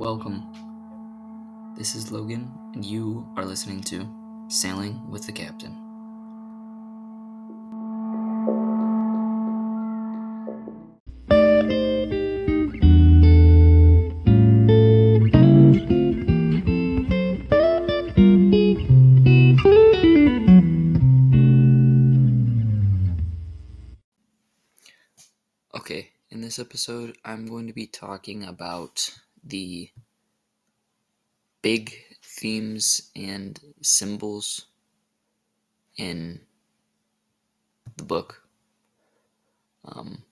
Welcome. This is Logan, and you are listening to Sailing with the Captain. Okay, in this episode, I'm going to be talking about the big themes and symbols in the book. Um,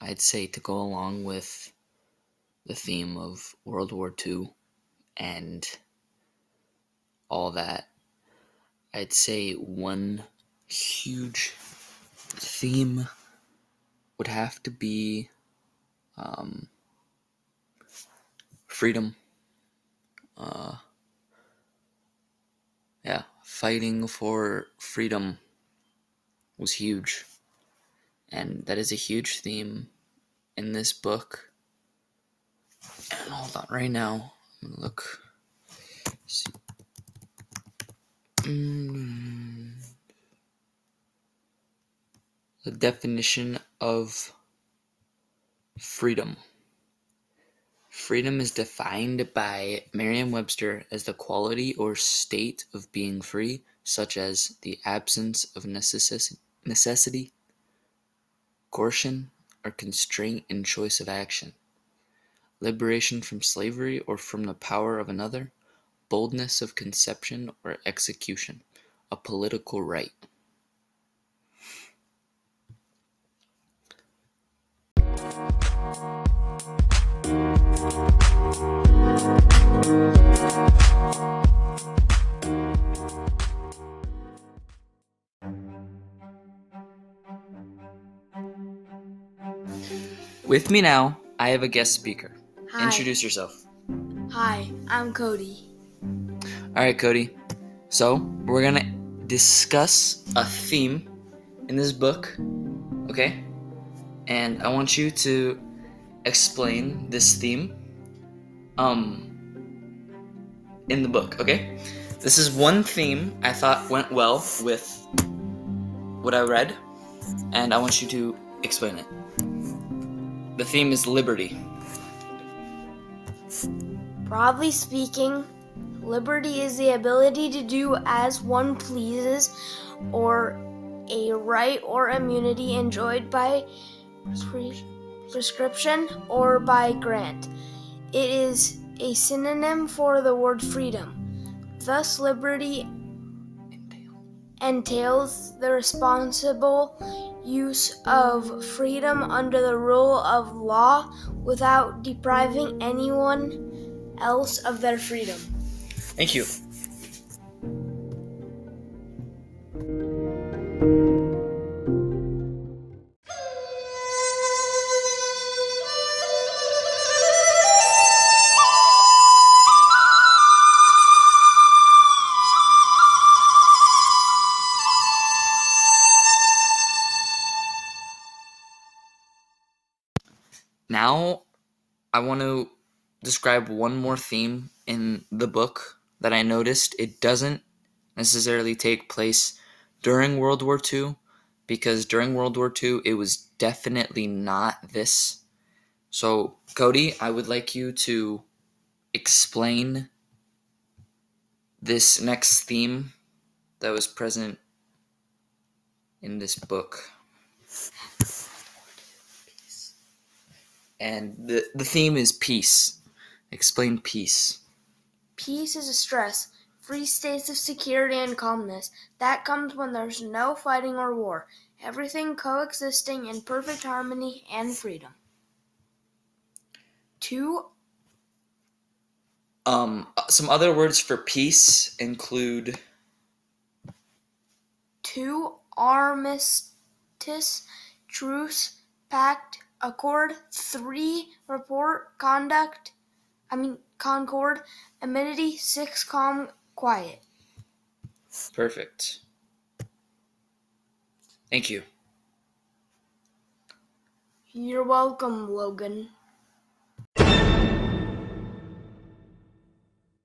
I'd say to go along with the theme of World War II and all that, I'd say one huge theme would have to be um, freedom. Uh, yeah, fighting for freedom was huge. And that is a huge theme in this book. And hold on, right now, I'm gonna look. See. Mm. The definition of freedom. Freedom is defined by Merriam Webster as the quality or state of being free, such as the absence of necessity, coercion, or constraint in choice of action, liberation from slavery or from the power of another, boldness of conception or execution, a political right. With me now, I have a guest speaker. Hi. Introduce yourself. Hi, I'm Cody. All right, Cody. So, we're going to discuss a theme in this book, okay? And I want you to explain this theme um in the book, okay? This is one theme I thought went well with what I read, and I want you to explain it. The theme is liberty. Broadly speaking, liberty is the ability to do as one pleases, or a right or immunity enjoyed by prescription or by grant. It is a synonym for the word freedom. Thus, liberty entails the responsible use of freedom under the rule of law without depriving anyone else of their freedom. Thank you. Now, I want to describe one more theme in the book that I noticed. It doesn't necessarily take place during World War II, because during World War II, it was definitely not this. So, Cody, I would like you to explain this next theme that was present in this book. And the, the theme is peace. Explain peace. Peace is a stress, free states of security and calmness. That comes when there's no fighting or war, everything coexisting in perfect harmony and freedom. Two, Um, some other words for peace include two armistice, truce, pact, accord. Three, report, conduct. I mean concord, amenity. Six, calm, quiet. perfect. Thank you. You're welcome, Logan.